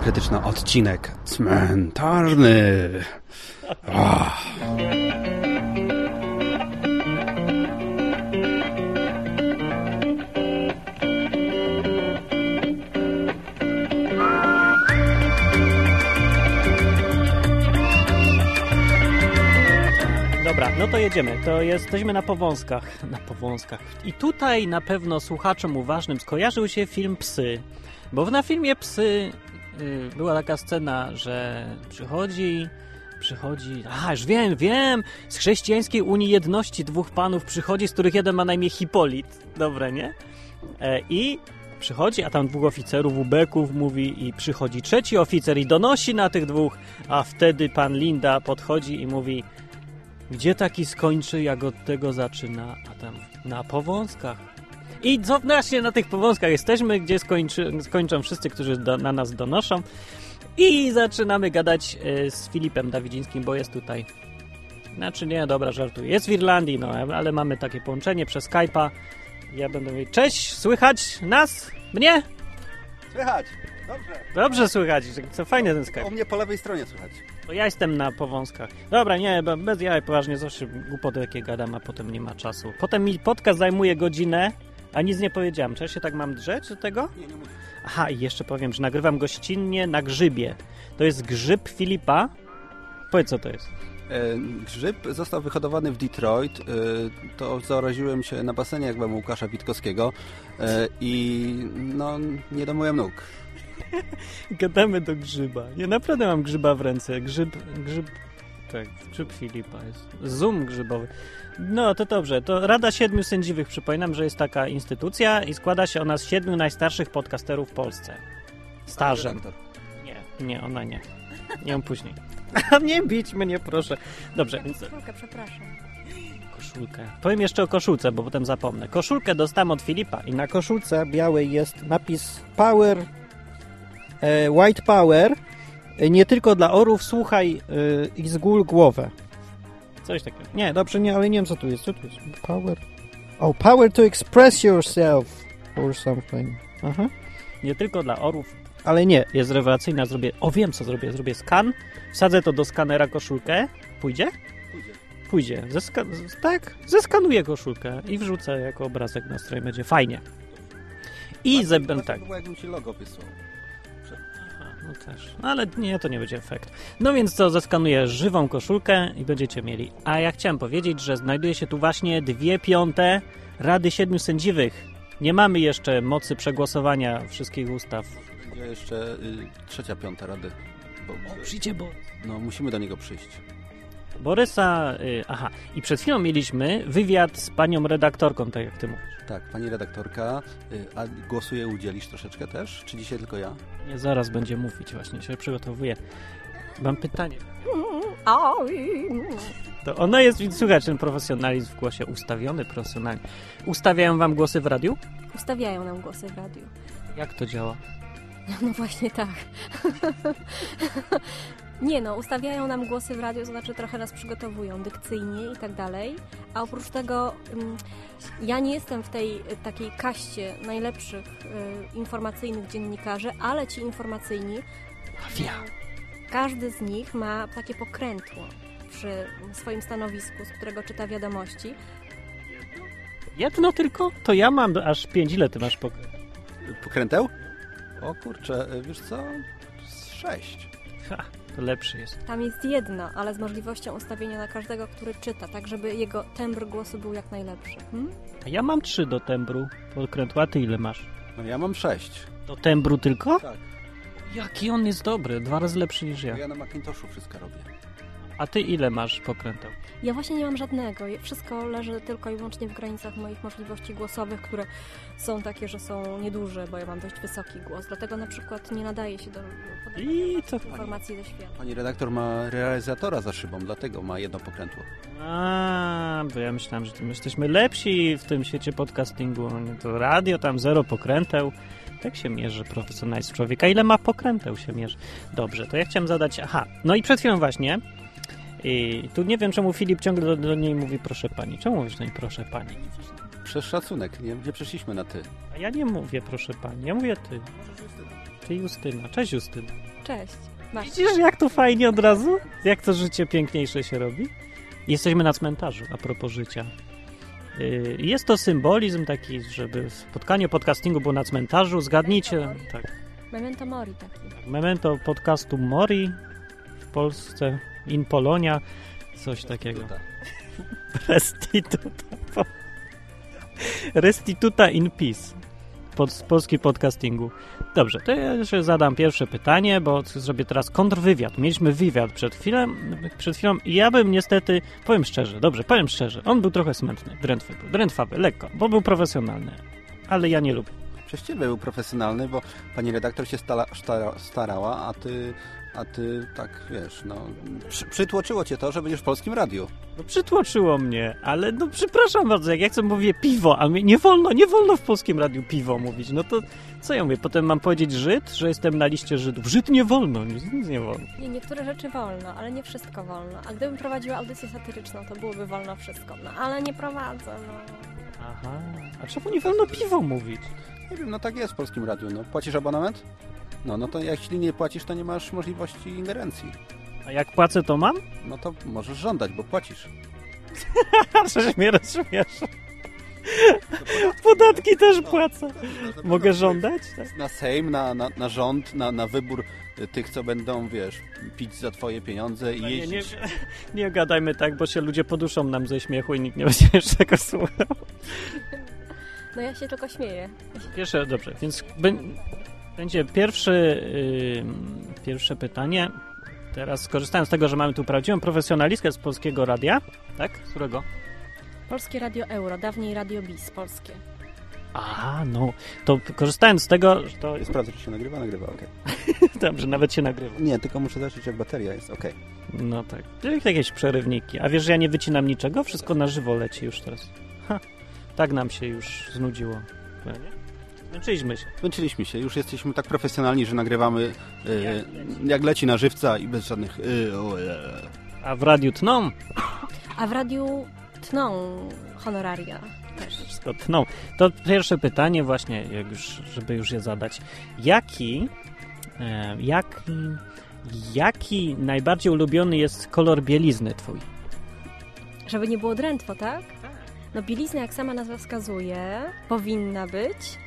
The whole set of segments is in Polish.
Strefy Krytyczna, odcinek cmentarny. Oh. Dobra, no to jedziemy. To jesteśmy na powązkach. Na powązkach. I tutaj na pewno słuchaczom uważnym skojarzył się film Psy. Bo na filmie Psy była taka scena, że przychodzi, przychodzi, a już wiem, wiem, z chrześcijańskiej Unii Jedności dwóch panów przychodzi, z których jeden ma na imię Hipolit. Dobre, nie? E, I przychodzi, a tam dwóch oficerów ubeków mówi i przychodzi trzeci oficer i donosi na tych dwóch, a wtedy pan Linda podchodzi i mówi gdzie taki skończy, jak od tego zaczyna, a tam na powązkach. I co właśnie na tych powązkach jesteśmy, gdzie skończy, skończą wszyscy, którzy do, na nas donoszą. I zaczynamy gadać e, z Filipem Dawidzińskim, bo jest tutaj. Znaczy nie, dobra, żartuję. Jest w Irlandii, no, ale mamy takie połączenie przez Skype'a. Ja będę mówić, cześć, słychać nas? Mnie? Słychać, dobrze. Dobrze słychać, co fajnie ten Skype. U mnie po lewej stronie słychać. To ja jestem na powązkach. Dobra, nie, be- bez jaj, poważnie, zawsze głupoty jakie gadam, a potem nie ma czasu. Potem mi podcast zajmuje godzinę, a nic nie powiedziałem. Czy ja się tak mam drzeć do tego? Nie, nie mówię. Aha, i jeszcze powiem, że nagrywam gościnnie na grzybie. To jest grzyb Filipa. Powiedz, co to jest. E, Grzyb został wyhodowany w Detroit. E, To zaraziłem się na basenie, jak byłem Łukasza Witkowskiego e, i no, nie do moich nóg. Gadamy do grzyba. Ja naprawdę mam grzyba w ręce. Grzyb, grzyb, tak, grzyb Filipa jest. Zoom grzybowy. No, to dobrze. To Rada Siedmiu Sędziwych, przypominam, że jest taka instytucja i składa się ona z siedmiu najstarszych podcasterów w Polsce. Starzem. Nie, nie, ona nie. Nie ją później. A nie bić mnie, proszę. Dobrze, więc Koszulkę, przepraszam. koszulkę. Powiem jeszcze o koszulce, bo potem zapomnę. Koszulkę dostałem od Filipa i na koszulce białej jest napis Power, e, White Power. E, nie tylko dla orów, słuchaj e, i zgól głowę. Coś takiego. Nie, dobrze, nie, ale nie wiem co tu jest. Co tu jest? Power. Oh, power to express yourself or something. Aha. Nie tylko dla orów, ale nie, jest rewelacyjna. Zrobię, o wiem co zrobię. Zrobię skan, wsadzę to do skanera koszulkę. Pójdzie? Pójdzie. Pójdzie. Zeska z- tak, zeskanuję koszulkę i wrzucę jako obrazek na stronie. Będzie fajnie. I zebę Warto tak. jakbym ci logo wysłał. No też. No ale nie, to nie będzie efekt. No więc co, zeskanuję żywą koszulkę i będziecie mieli. A ja chciałem powiedzieć, że znajduje się tu właśnie dwie piąte Rady Siedmiu Sędziwych. Nie mamy jeszcze mocy przegłosowania wszystkich ustaw. Będzie jeszcze y, trzecia, piąta rady. Bo, Przyjdzie, bo... no, musimy do niego przyjść. Borysa... Y, aha. I przed chwilą mieliśmy wywiad z panią redaktorką, tak jak ty mówisz. Tak, pani redaktorka, y, a głosuję udzielisz troszeczkę też? Czy dzisiaj tylko ja? Nie, zaraz będzie mówić właśnie, się przygotowuję. Mam pytanie. To ona jest, słychać ten profesjonalizm w głosie, ustawiony profesjonalnie. Ustawiają wam głosy w radiu? Ustawiają nam głosy w radiu. Jak to działa? No właśnie tak. Nie no, ustawiają nam głosy w radiu, to znaczy trochę nas przygotowują dykcyjnie i tak dalej. A oprócz tego mm, ja nie jestem w tej y, takiej kaście najlepszych y, informacyjnych dziennikarzy, ale ci informacyjni, Mafia. każdy z nich ma takie pokrętło przy swoim stanowisku, z którego czyta wiadomości. Jedno tylko? To ja mam aż pięć. Ile ty masz pok... Pokręteł? O kurczę, y, wiesz co? Sześć. Ha, lepszy jest. Tam jest jedno, ale z możliwością ustawienia na każdego, który czyta, tak żeby jego tembr głosu był jak najlepszy. Hmm? A ja mam trzy do tembru pokrętła, a ty ile masz? No ja mam sześć. Do tembru tylko? Tak. Jaki on jest dobry, dwa razy lepszy niż ja. Ja na Macintoshu wszystko robię. A ty ile masz pokręteł? Ja właśnie nie mam żadnego. Wszystko leży tylko i wyłącznie w granicach moich możliwości głosowych, które są takie, że są nieduże, bo ja mam dość wysoki głos. Dlatego na przykład nie nadaje się do I co? informacji ze świata. Pani redaktor ma realizatora za szybą, dlatego ma jedno pokrętło. A, bo ja myślałem, że my jesteśmy lepsi w tym świecie podcastingu. Nie, To radio, tam zero pokręteł. Tak się mierzy profesjonalizm człowieka. Ile ma pokręteł się mierzy? Dobrze, to ja chciałem zadać... Aha, no i przed chwilą właśnie... I tu nie wiem, czemu Filip ciągle do, do niej mówi proszę pani. Czemu mówisz do niej proszę pani? Przez szacunek, nie, nie przeszliśmy na ty. A ja nie mówię proszę pani, ja mówię ty. Ty Justyna. Cześć Justyna. cześć. Masz. Widzisz, jak to fajnie od razu? Jak to życie piękniejsze się robi? Jesteśmy na cmentarzu, a propos życia. Yy, Jest to symbolizm taki, żeby spotkanie podcastingu było na cmentarzu. Zgadnijcie, tak. Memento mori taki. Memento podcastu Mori w Polsce, in Polonia, coś takiego. Restituta. Restituta in peace. Pod, z polski podcastingu. Dobrze, to ja jeszcze zadam pierwsze pytanie, bo zrobię teraz kontrwywiad. Mieliśmy wywiad przed chwilą, przed chwilą i ja bym niestety, powiem szczerze, dobrze, powiem szczerze, on był trochę smętny, drętwy, był, drętwawy, lekko, bo był profesjonalny, ale ja nie lubię. Przez ciebie był profesjonalny, bo pani redaktor się stala, stara, starała, a ty, a ty tak, wiesz, no, przy, przytłoczyło cię to, że będziesz w polskim radiu. No przytłoczyło mnie, ale no przepraszam bardzo, jak ja chcę mówię piwo, a mnie nie wolno, nie wolno w polskim radiu piwo mówić, no to co ja mówię, potem mam powiedzieć Żyd, że jestem na liście Żydów. Żyd nie wolno, nic, nic nie wolno. Nie, niektóre rzeczy wolno, ale nie wszystko wolno. A gdybym prowadziła audycję satyryczną, to byłoby wolno wszystko. No ale nie prowadzę, no. Aha, a czemu nie wolno piwo mówić? Nie wiem, no tak jest w polskim radiu, no. Płacisz abonament? No, no to jeśli nie płacisz, to nie masz możliwości ingerencji. A jak płacę, to mam? No to możesz żądać, bo płacisz. Przecież mnie rozśmiesza. Podatki też płacę. Mogę żądać? Tak. Na Sejm, na, na, na rząd, na, na wybór y, tych, co będą, wiesz, pić za twoje pieniądze i Nie, nie, jeździć. nie gadajmy tak, bo się ludzie poduszą nam ze śmiechu i nikt nie będzie jeszcze tego słuchał. No ja się tylko śmieję. Pierwsze, dobrze, więc będzie pierwszy, yy, pierwsze pytanie. Teraz skorzystając z tego, że mamy tu prawdziwą profesjonalistkę z polskiego radia, tak? Z którego? Polskie Radio Euro, dawniej Radio Bis polskie. A, no, to korzystając z tego, że to jest... Sprawdzę, czy się nagrywa, nagrywa, okej. Dobrze, nawet się nagrywa. Nie, tylko muszę zobaczyć, jak bateria jest, okej. No tak. Jak Jakieś przerywniki. A wiesz, że ja nie wycinam niczego? Wszystko na żywo leci już teraz. Ha, tak nam się już znudziło. Pewnie? Zmęczyliśmy się. Zmęczyliśmy się, już jesteśmy tak profesjonalni, że nagrywamy y, jak leci na żywca i bez żadnych y, o, e. A w radiu tną? A w radiu tną honoraria też. Wszystko tną. To pierwsze pytanie właśnie, jak już, żeby już je zadać. Jaki, e, jaki, jaki najbardziej ulubiony jest kolor bielizny twój? Żeby nie było drętwo, tak? No bielizna, jak sama nazwa wskazuje, powinna być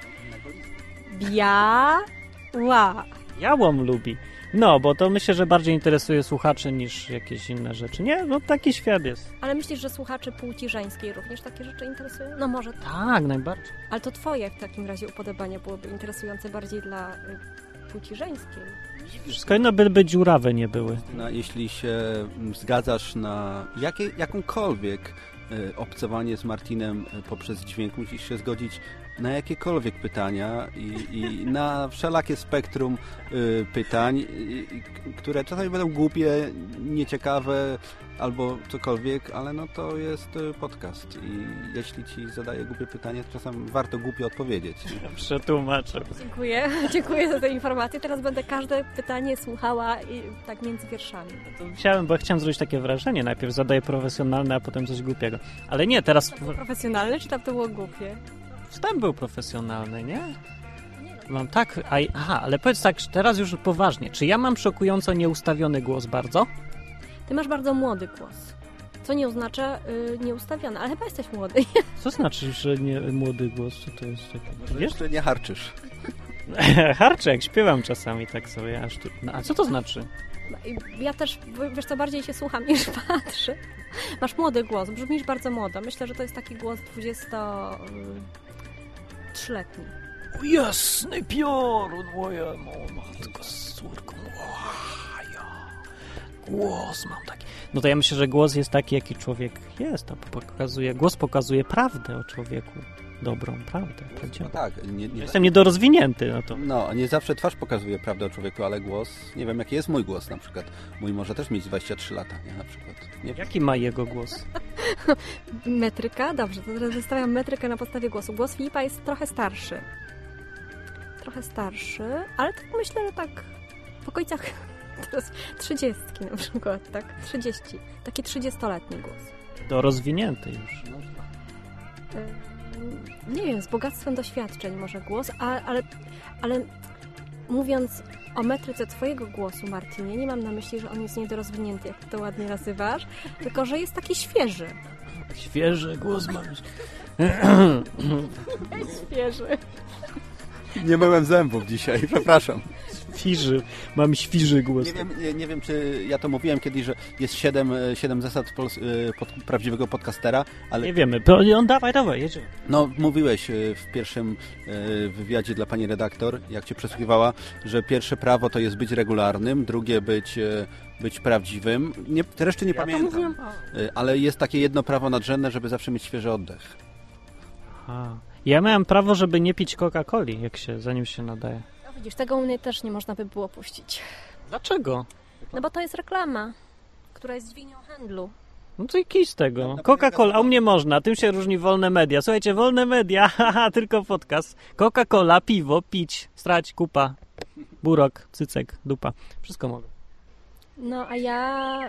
biała. Jałom lubi. No, bo to myślę, że bardziej interesuje słuchaczy niż jakieś inne rzeczy. Nie, no taki świat jest. Ale myślisz, że słuchaczy płci żeńskiej również takie rzeczy interesują? No może tak. Tak, najbardziej. Ale to twoje w takim razie upodobania byłoby interesujące bardziej dla y, płci żeńskiej. Wszystko inne by, by dziurawe nie były. No, jeśli się mm, zgadzasz na jakie, jakąkolwiek y, obcowanie z Martinem y, poprzez dźwięk, musisz się zgodzić na jakiekolwiek pytania i, i na wszelakie spektrum y, pytań, y, które czasami będą głupie, nieciekawe albo cokolwiek, ale no to jest y, podcast i jeśli ci zadaję głupie pytanie, to czasami warto głupio odpowiedzieć. Przetłumaczę. Dziękuję, dziękuję za tę informację. Teraz będę każde pytanie słuchała i tak między wierszami. To Chciałem, bo chciałem zrobić takie wrażenie. Najpierw zadaję profesjonalne, a potem coś głupiego. Ale nie, teraz To było profesjonalne, czy tam to było głupie? Wstęp był profesjonalny, nie? Mam tak... A, aha, ale powiedz tak, teraz już poważnie. Czy ja mam szokująco nieustawiony głos bardzo? Ty masz bardzo młody głos. Co nie oznacza y, nieustawiony, ale chyba jesteś młody. Co znaczy, że nie młody głos? Co to jest takie? Wiesz? Jeszcze nie harczysz. Harczę, jak śpiewam czasami tak sobie aż tu. No, a co to znaczy? I Ja też, wiesz co, bardziej się słucham niż patrzę. Masz młody głos, brzmisz bardzo młodo. Myślę, że to jest taki głos 23-letni. O jasny piorun, moja matko z córką. ja. Głos mam taki. No to ja myślę, że głos jest taki, jaki człowiek jest. A pokazuje, głos pokazuje prawdę o człowieku. Dobrą prawdę. No prawdziwą. tak, nie, nie, Jestem niedorozwinięty, no to. No, nie zawsze twarz pokazuje prawdę o człowieku, ale głos, nie wiem jaki jest mój głos na przykład. Mój może też mieć 23 lata, nie na przykład. Nie wiem. Jaki ma jego głos? Metryka? Dobrze, to teraz wystawiam metrykę na podstawie głosu. Głos Filipa jest trochę starszy. Trochę starszy, ale tak myślę, że tak w okolicach teraz 30 na przykład, tak? 30. Taki 30-letni głos. Dorozwinięty już. Ym, Nie wiem, z bogactwem doświadczeń może głos, a, ale, ale mówiąc o metryce twojego głosu, Martinie, nie mam na myśli, że on jest niedorozwinięty, jak ty to ładnie nazywasz, tylko, że jest taki świeży. Świeży głos mam. Świeży. Nie myłem zębów dzisiaj, przepraszam. Świży. Mam świży głos. Nie wiem, nie, nie wiem, czy ja to mówiłem kiedyś, że jest siedem, e, siedem zasad pols- e, pod, prawdziwego podcastera, ale Nie wiemy. On dawaj, dawaj, jedziemy. no mówiłeś e, w pierwszym e, wywiadzie dla pani redaktor, jak cię przesłuchiwała, że pierwsze prawo to jest być regularnym, drugie być, e, być prawdziwym. Nie, te reszty nie Ja to pamiętam, mówiłem. E, ale jest takie jedno prawo nadrzędne, żeby zawsze mieć świeży oddech. A. Ja miałem prawo, żeby nie pić Coca-Coli, jak się, zanim się nadaje. Widzisz, tego u mnie też nie można by było puścić. Dlaczego? No bo to jest reklama, która jest dźwignią handlu. No to i kij z tego. Coca-Cola, a u mnie można. Tym się różni wolne media. Słuchajcie, wolne media, haha, tylko podcast. Coca-Cola, piwo, pić, strać, kupa, burok, cycek, dupa. Wszystko mogę. No a ja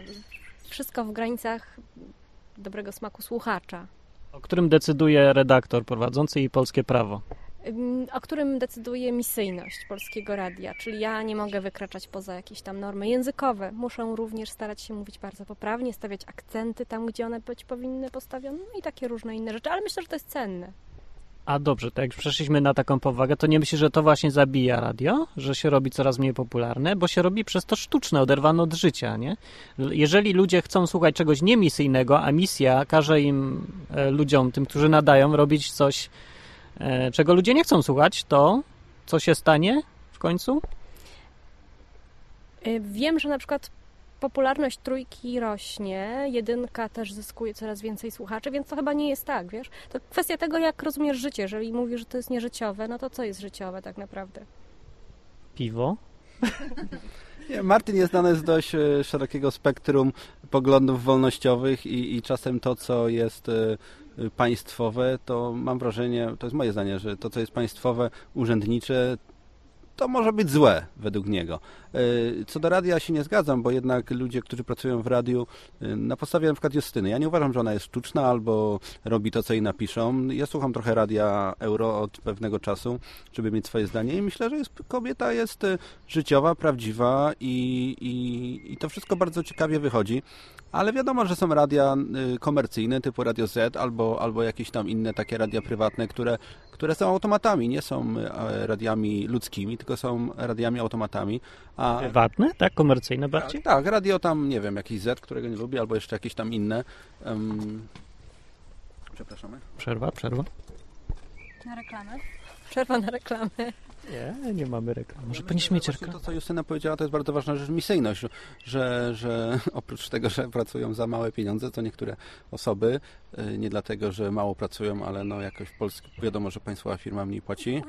wszystko w granicach dobrego smaku słuchacza, O którym decyduje redaktor prowadzący i polskie prawo. O którym decyduje misyjność Polskiego Radia, czyli ja nie mogę wykraczać poza jakieś tam normy językowe. Muszę również starać się mówić bardzo poprawnie, stawiać akcenty tam, gdzie one być powinny postawione, no i takie różne inne rzeczy, ale myślę, że to jest cenne. A dobrze, to jak przeszliśmy na taką powagę, to nie myślisz, że to właśnie zabija radio? Że się robi coraz mniej popularne? Bo się robi przez to sztuczne, oderwane od życia, nie? Jeżeli ludzie chcą słuchać czegoś niemisyjnego, a misja każe im, e, ludziom, tym, którzy nadają, robić coś, czego ludzie nie chcą słuchać, to co się stanie w końcu? Y, Wiem, że na przykład popularność trójki rośnie, jedynka też zyskuje coraz więcej słuchaczy, więc to chyba nie jest tak, wiesz? To kwestia tego, jak rozumiesz życie. Jeżeli mówisz, że to jest nieżyciowe, no to co jest życiowe tak naprawdę? Piwo? Nie, Martin jest znany z dość e, szerokiego spektrum poglądów wolnościowych i, i czasem to, co jest e, e, państwowe, to mam wrażenie, to jest moje zdanie, że to, co jest państwowe, urzędnicze, to może być złe według niego. E, Co do radia się nie zgadzam, bo jednak ludzie, którzy pracują w radiu, e, na podstawie przykład Justyny, ja nie uważam, że ona jest sztuczna albo robi to, co jej napiszą. Ja słucham trochę radia euro od pewnego czasu, żeby mieć swoje zdanie i myślę, że jest, kobieta jest życiowa, prawdziwa i, i, i to wszystko bardzo ciekawie wychodzi. Ale wiadomo, że są radia y, komercyjne typu Radio Z albo, albo jakieś tam inne takie radia prywatne, które, które są automatami, nie są e, radiami ludzkimi, tylko są radiami automatami. A, Prywatne? Tak? Komercyjne bardziej? tak, tak, radio tam, nie wiem, jakiś Z, którego nie lubię, albo jeszcze jakieś tam inne. Um, przepraszamy. Przerwa, przerwa. Na reklamę? Przerwa na reklamę. Nie, nie mamy reklam. Może Ja powinniśmy mieć myślę, że właśnie reklamę. To, co Justyna powiedziała, to jest bardzo ważna rzecz, misyjność, że, że oprócz tego, że pracują za małe pieniądze, to niektóre osoby, y, nie dlatego, że mało pracują, ale no jakoś w Polsce wiadomo, że państwowa firma mniej płaci.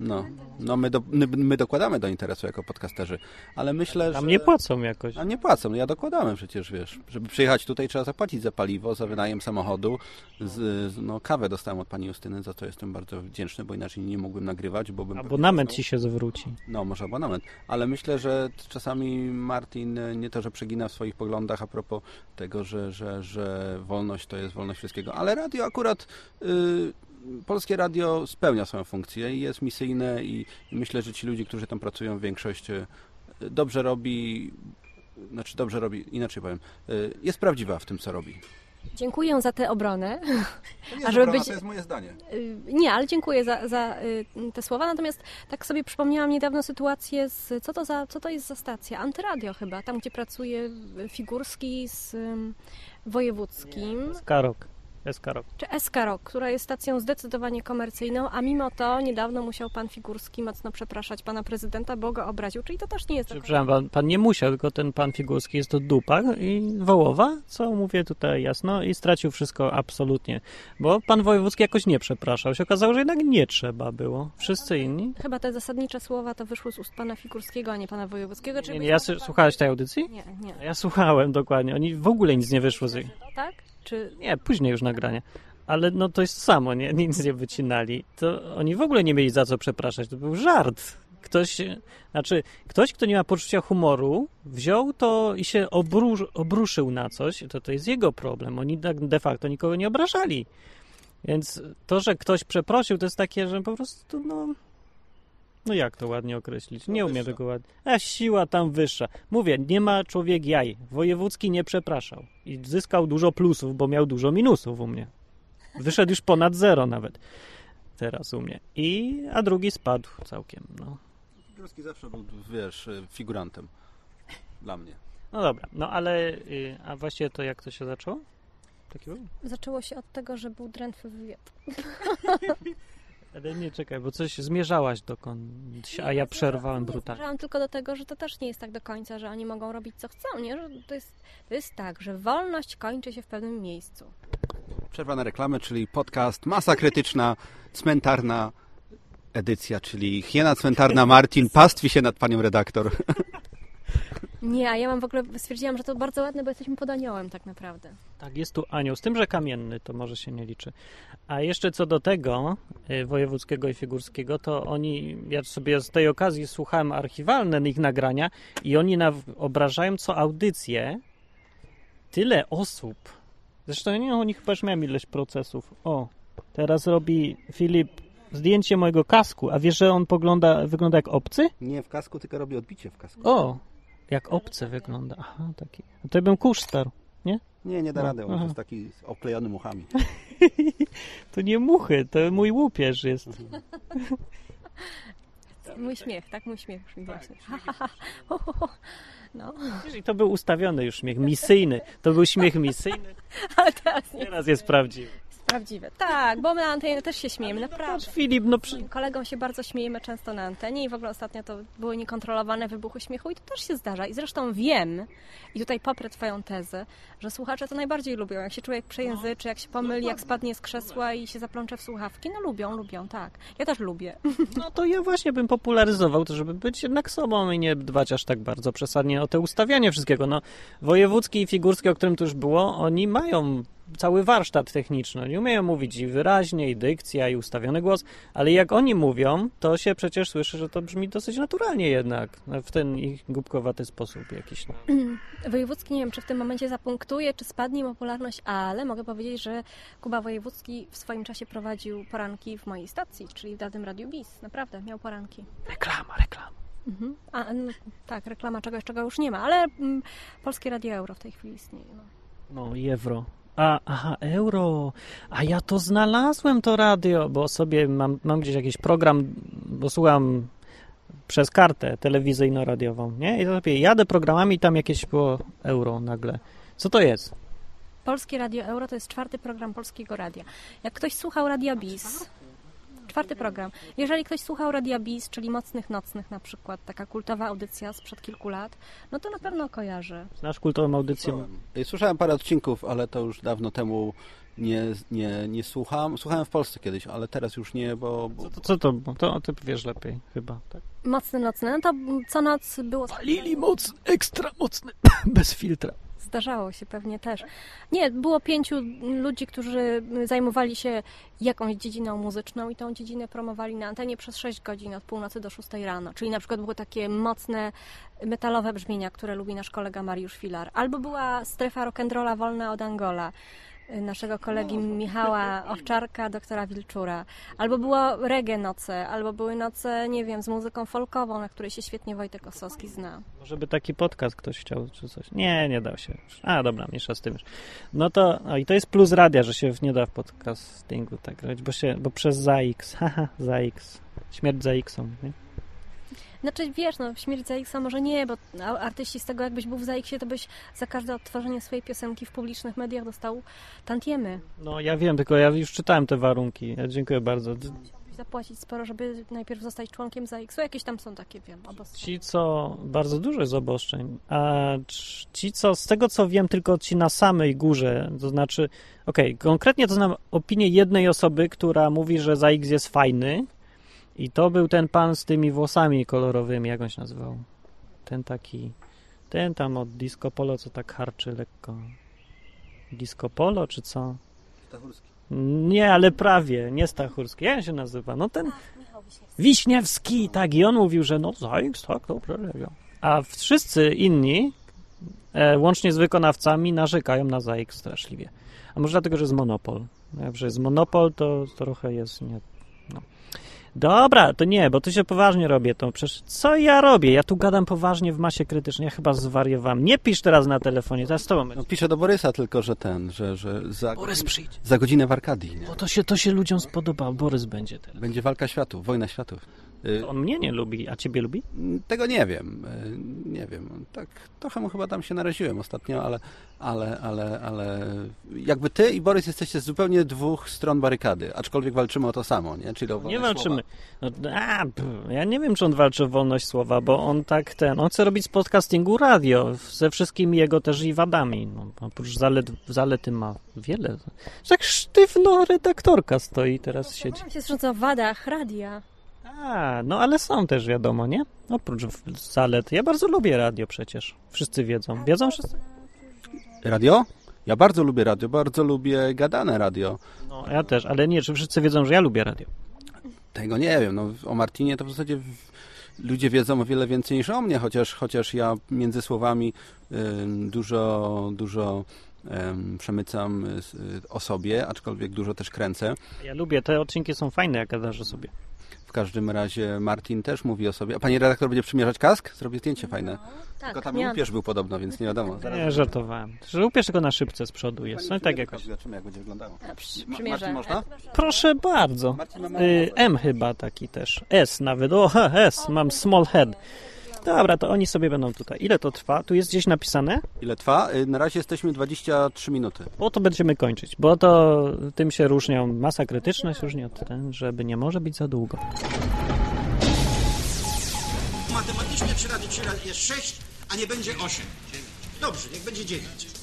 No, no my, do, my, my dokładamy do interesu jako podcasterzy, ale myślę, że... nie płacą jakoś. A nie płacą, no ja dokładamy przecież, wiesz. Żeby przyjechać tutaj trzeba zapłacić za paliwo, za wynajem samochodu. Z, no kawę dostałem od pani Justyny, za to jestem bardzo wdzięczny, bo inaczej nie mógłbym nagrywać, bo bym... Abonament ci się zwróci. No, może abonament. Ale myślę, że czasami Martin nie to, że przegina w swoich poglądach a propos tego, że, że, że wolność to jest wolność wszystkiego. Ale radio akurat, y, polskie radio spełnia swoją funkcję i jest misyjne i, myślę, że ci ludzie, którzy tam pracują, większość y, dobrze robi, znaczy dobrze robi, inaczej powiem, y, jest prawdziwa w tym, co robi. Dziękuję za tę obronę. To nie A żeby obrona, być- To jest moje zdanie. Y, Nie, ale dziękuję za, za te słowa. Natomiast tak sobie przypomniałam niedawno sytuację z. Co to, za, co to jest za stacja? Antyradio chyba, tam gdzie pracuje Figurski z Wojewódzkim. Skarok. Eskarok. Czy Eskarok, która jest stacją zdecydowanie komercyjną, a mimo to niedawno musiał pan Figurski mocno przepraszać pana prezydenta, bo go obraził. Czyli to też nie jest. Przepraszam, pan, pan nie musiał, tylko ten pan Figurski jest to dupa i Wołowa, co mówię tutaj jasno, i stracił wszystko absolutnie. Bo pan Wojewódzki jakoś nie przepraszał. Się okazało, że jednak nie trzeba było. Wszyscy inni. Chyba te zasadnicze słowa to wyszły z ust pana Figurskiego, a nie pana Wojewódzkiego. Czyli Nie, nie, ja pan- słuchałeś tej audycji? Nie, nie. Ja słuchałem dokładnie. Oni w ogóle nic nie wyszło z ich. Tak? Czy Nie, później już nagranie. Ale no to jest samo, nie? Nic nie wycinali. To oni w ogóle nie mieli za co przepraszać. To był żart. Ktoś, znaczy, ktoś, kto nie ma poczucia humoru, wziął to i się obrusz, obruszył na coś, to to jest jego problem. Oni tak de facto nikogo nie obrażali. Więc to, że ktoś przeprosił, to jest takie, że po prostu, no, No jak to ładnie określić? Nie No umiem wyższa. tego ładnie. A siła tam wyższa. Mówię, nie ma człowiek jaj. Wojewódzki nie przepraszał. I zyskał dużo plusów, bo miał dużo minusów u mnie. Wyszedł już ponad zero nawet. Teraz u mnie. I, a drugi spadł całkiem, no. Górski zawsze był, wiesz, y, figurantem. Dla mnie. No dobra, no ale, y, a właściwie to jak to się zaczęło? Takiego? Zaczęło się od tego, że był drętwy wywiad. Ale nie, czekaj, bo coś zmierzałaś dokąd, a ja przerwałem Nie, brutalnie. zmierzałam tylko do tego, że to też nie jest tak do końca, że oni mogą robić co chcą, nie? Że to jest, to jest tak, że wolność kończy się w pewnym miejscu. Przerwa na reklamę, czyli podcast Masa Krytyczna, cmentarna edycja, czyli hiena cmentarna Martin pastwi się nad panią redaktor. Nie, a ja mam w ogóle, stwierdziłam, że to bardzo ładne, bo jesteśmy pod aniołem tak naprawdę. Tak, jest tu anioł, z tym, że kamienny, to może się nie liczy. A jeszcze co do tego y, wojewódzkiego i figurskiego, to oni, ja sobie z tej okazji słuchałem archiwalne ich nagrania i oni na, obrażają co audycję tyle osób. Zresztą nie, oni chyba już miałem ileś procesów. O, teraz robi Filip zdjęcie mojego kasku, a wiesz, że on pogląda, wygląda jak obcy? Nie w kasku, tylko robi odbicie w kasku. O, jak obcy wygląda. Aha, taki. No to ja bym kurz starł. Nie, nie da No, rady, on aha. jest taki oklejony muchami. To nie muchy, to mój łupież jest. Mój śmiech, tak? Mój śmiech brzmi właśnie. No, I to był ustawiony już śmiech, misyjny. To był śmiech misyjny, ale teraz nie teraz jest prawdziwy. Prawdziwe. Tak, bo my na antenie też się śmiejemy, naprawdę. Filip, no przy... Moim kolegom się bardzo śmiejemy często na antenie i w ogóle ostatnio to były niekontrolowane wybuchy śmiechu i to też się zdarza. I zresztą wiem, i tutaj poprę twoją tezę, że słuchacze to najbardziej lubią. Jak się człowiek przejęzyczy, jak się pomyli, jak spadnie z krzesła i się zaplącze w słuchawki. No lubią, lubią, tak. Ja też lubię. no to ja właśnie bym popularyzował to, żeby być jednak sobą i nie dbać aż tak bardzo przesadnie o te ustawianie wszystkiego. No, wojewódzki i figurski, o którym tu już było, oni mają cały warsztat techniczny. Oni umieją mówić i wyraźnie, i dykcja, i ustawiony głos, ale jak oni mówią, to się przecież słyszy, że to brzmi dosyć naturalnie jednak, w ten ich głupkowaty sposób jakiś. No. Wojewódzki, nie wiem, czy w tym momencie zapunktuje, czy spadnie mu popularność, ale mogę powiedzieć, że Kuba Wojewódzki w swoim czasie prowadził poranki w mojej stacji, czyli w Dawnym Radiu BIS. Naprawdę, miał poranki. Reklama, reklama. Mhm. A, no, tak, reklama czegoś, czego już nie ma, ale mm, Polskie Radio Euro w tej chwili istnieje. No. No i euro. A, aha, euro. A ja to znalazłem to radio, bo sobie mam, mam gdzieś jakiś program, bo słucham przez kartę telewizyjno-radiową, nie? I to sobie jadę programami tam jakieś było euro nagle. Co to jest? Polskie Radio Euro to jest czwarty program Polskiego Radia. Jak ktoś słuchał Radia BIS, czwarty program. Jeżeli ktoś słuchał Radia BIS, czyli Mocnych Nocnych na przykład, taka kultowa audycja sprzed kilku lat, no to na pewno kojarzy. Znasz kultową audycję? Słyszałem. Słyszałem parę odcinków, ale to już dawno temu nie, nie, nie słucham. Słuchałem w Polsce kiedyś, ale teraz już nie, bo... bo... Co to, co to, to ty wiesz lepiej chyba, tak? Mocny Nocny, no to co noc było... Palili moc, ekstra mocny, bez filtra. Zdarzało się pewnie też. Nie, było pięciu ludzi, którzy zajmowali się jakąś dziedziną muzyczną i tą dziedzinę promowali na antenie przez 6 godzin od północy do 6 rano. Czyli na przykład były takie mocne metalowe brzmienia, które lubi nasz kolega Mariusz Filar. Albo była strefa rock'n'rolla wolna od Angola naszego kolegi Michała Owczarka, doktora Wilczura. Albo było reggae noce, albo były noce, nie wiem, z muzyką folkową, na której się świetnie Wojtek Osowski zna. Może by taki podcast ktoś chciał, czy coś. Nie, nie dał się już. A, dobra, mniejsza z tym już. No to, o, i to jest plus radia, że się nie da w podcastingu tak robić, bo, się, bo przez ZAX, haha, ZAX. Śmierć ZAX-om, nie? Znaczy, wiesz, no, śmierć ZAX-a może nie, bo artyści z tego, jakbyś był w ZAX-ie, to byś za każde odtworzenie swojej piosenki w publicznych mediach dostał tantiemy. No ja wiem, tylko ja już czytałem te warunki. Ja dziękuję bardzo. Musiałbyś zapłacić sporo, żeby najpierw zostać członkiem ZAX-u. Jakieś tam są takie, wiem, obostrzenia. Ci, co... Bardzo dużo jest obostrzeń. A ci, co... Z tego, co wiem, tylko ci na samej górze, to znaczy... Okej, konkretnie to znam opinię jednej osoby, która mówi, że ZAX jest fajny i to był ten pan z tymi włosami kolorowymi, jak on się nazywał? Ten taki... Ten tam od Disco Polo, co tak harczy lekko. Disco Polo, czy co? Stachurski. Nie, ale prawie, nie Stachurski. Jak on się nazywa? No ten Wiśniewski, tak, i on mówił, że no ZAX, tak, dobrze, ja. A wszyscy inni, e, łącznie z wykonawcami, narzekają na ZAX straszliwie. A może dlatego, że jest monopol. Jak że jest monopol, to trochę jest nie. Dobra, to nie, bo tu się poważnie robię. To przecież co ja robię? Ja tu gadam poważnie w masie krytycznej. Ja chyba zwariowałem. Nie pisz teraz na telefonie, teraz z tobą No, będzie. piszę do Borysa tylko, że ten, że, że za, Borys przyjdź. za godzinę w Arkadii, nie? Bo to się, to się ludziom spodoba. Borys będzie teraz. Będzie walka światów, wojna światów. Y, On mnie nie lubi, a ciebie lubi? Tego nie wiem, y, nie wiem. Tak trochę mu chyba tam się naraziłem ostatnio, ale, ale, ale, ale jakby ty i Borys jesteście z zupełnie dwóch stron barykady, aczkolwiek walczymy o to samo, nie? Czyli o Nie wolność walczymy. słowa. No, a, ja nie wiem, czy on walczy o wolność słowa, bo on tak ten, on chce robić z podcastingu radio, ze wszystkimi jego też i wadami. No, oprócz zalet, zalety ma wiele. Tak sztywno redaktorka stoi teraz siedzi. Mam się o wadach radia. A, no ale są też wiadomo, nie? Oprócz zalet. Ja bardzo lubię radio przecież. Wszyscy wiedzą. Wiedzą wszyscy? Radio? Ja bardzo lubię radio, bardzo lubię gadane radio. No, ja też, ale nie, czy wszyscy wiedzą, że ja lubię radio. Tego nie wiem. No, o Martinie to w zasadzie ludzie wiedzą o wiele więcej niż o mnie, chociaż, chociaż ja między słowami ym, dużo, dużo przemycam y, s- y, o sobie, aczkolwiek dużo też kręcę. Ja lubię, te odcinki są fajne, jak gadasz o sobie. W każdym razie Martin też mówi o sobie. A pani redaktor będzie przymierzać kask? Zrobię zdjęcie fajne. Tak, Tylko tam miałam- łupież był podobno, więc nie wiadomo. Zaraz Nie, żartowałem. Że upierz tylko na szybce z przodu jest. No i tak jakoś. Zobaczymy, jak będzie wyglądało. A, przy- Ma-. Marcin, można? Proszę bardzo. Marcin, Y, M chyba taki też. S nawet. O, S. Mam small head. Dobra, to oni sobie będą tutaj. Ile to trwa? Tu jest gdzieś napisane? Ile trwa? Y, Na razie jesteśmy 23 minuty. Bo to będziemy kończyć. Bo to tym się różnią. Masa krytyczna się różni od ten, żeby nie może być za długo. Matematycznie 3 razy 3 razy jest 6, a nie będzie 8. Dobrze, niech będzie 9.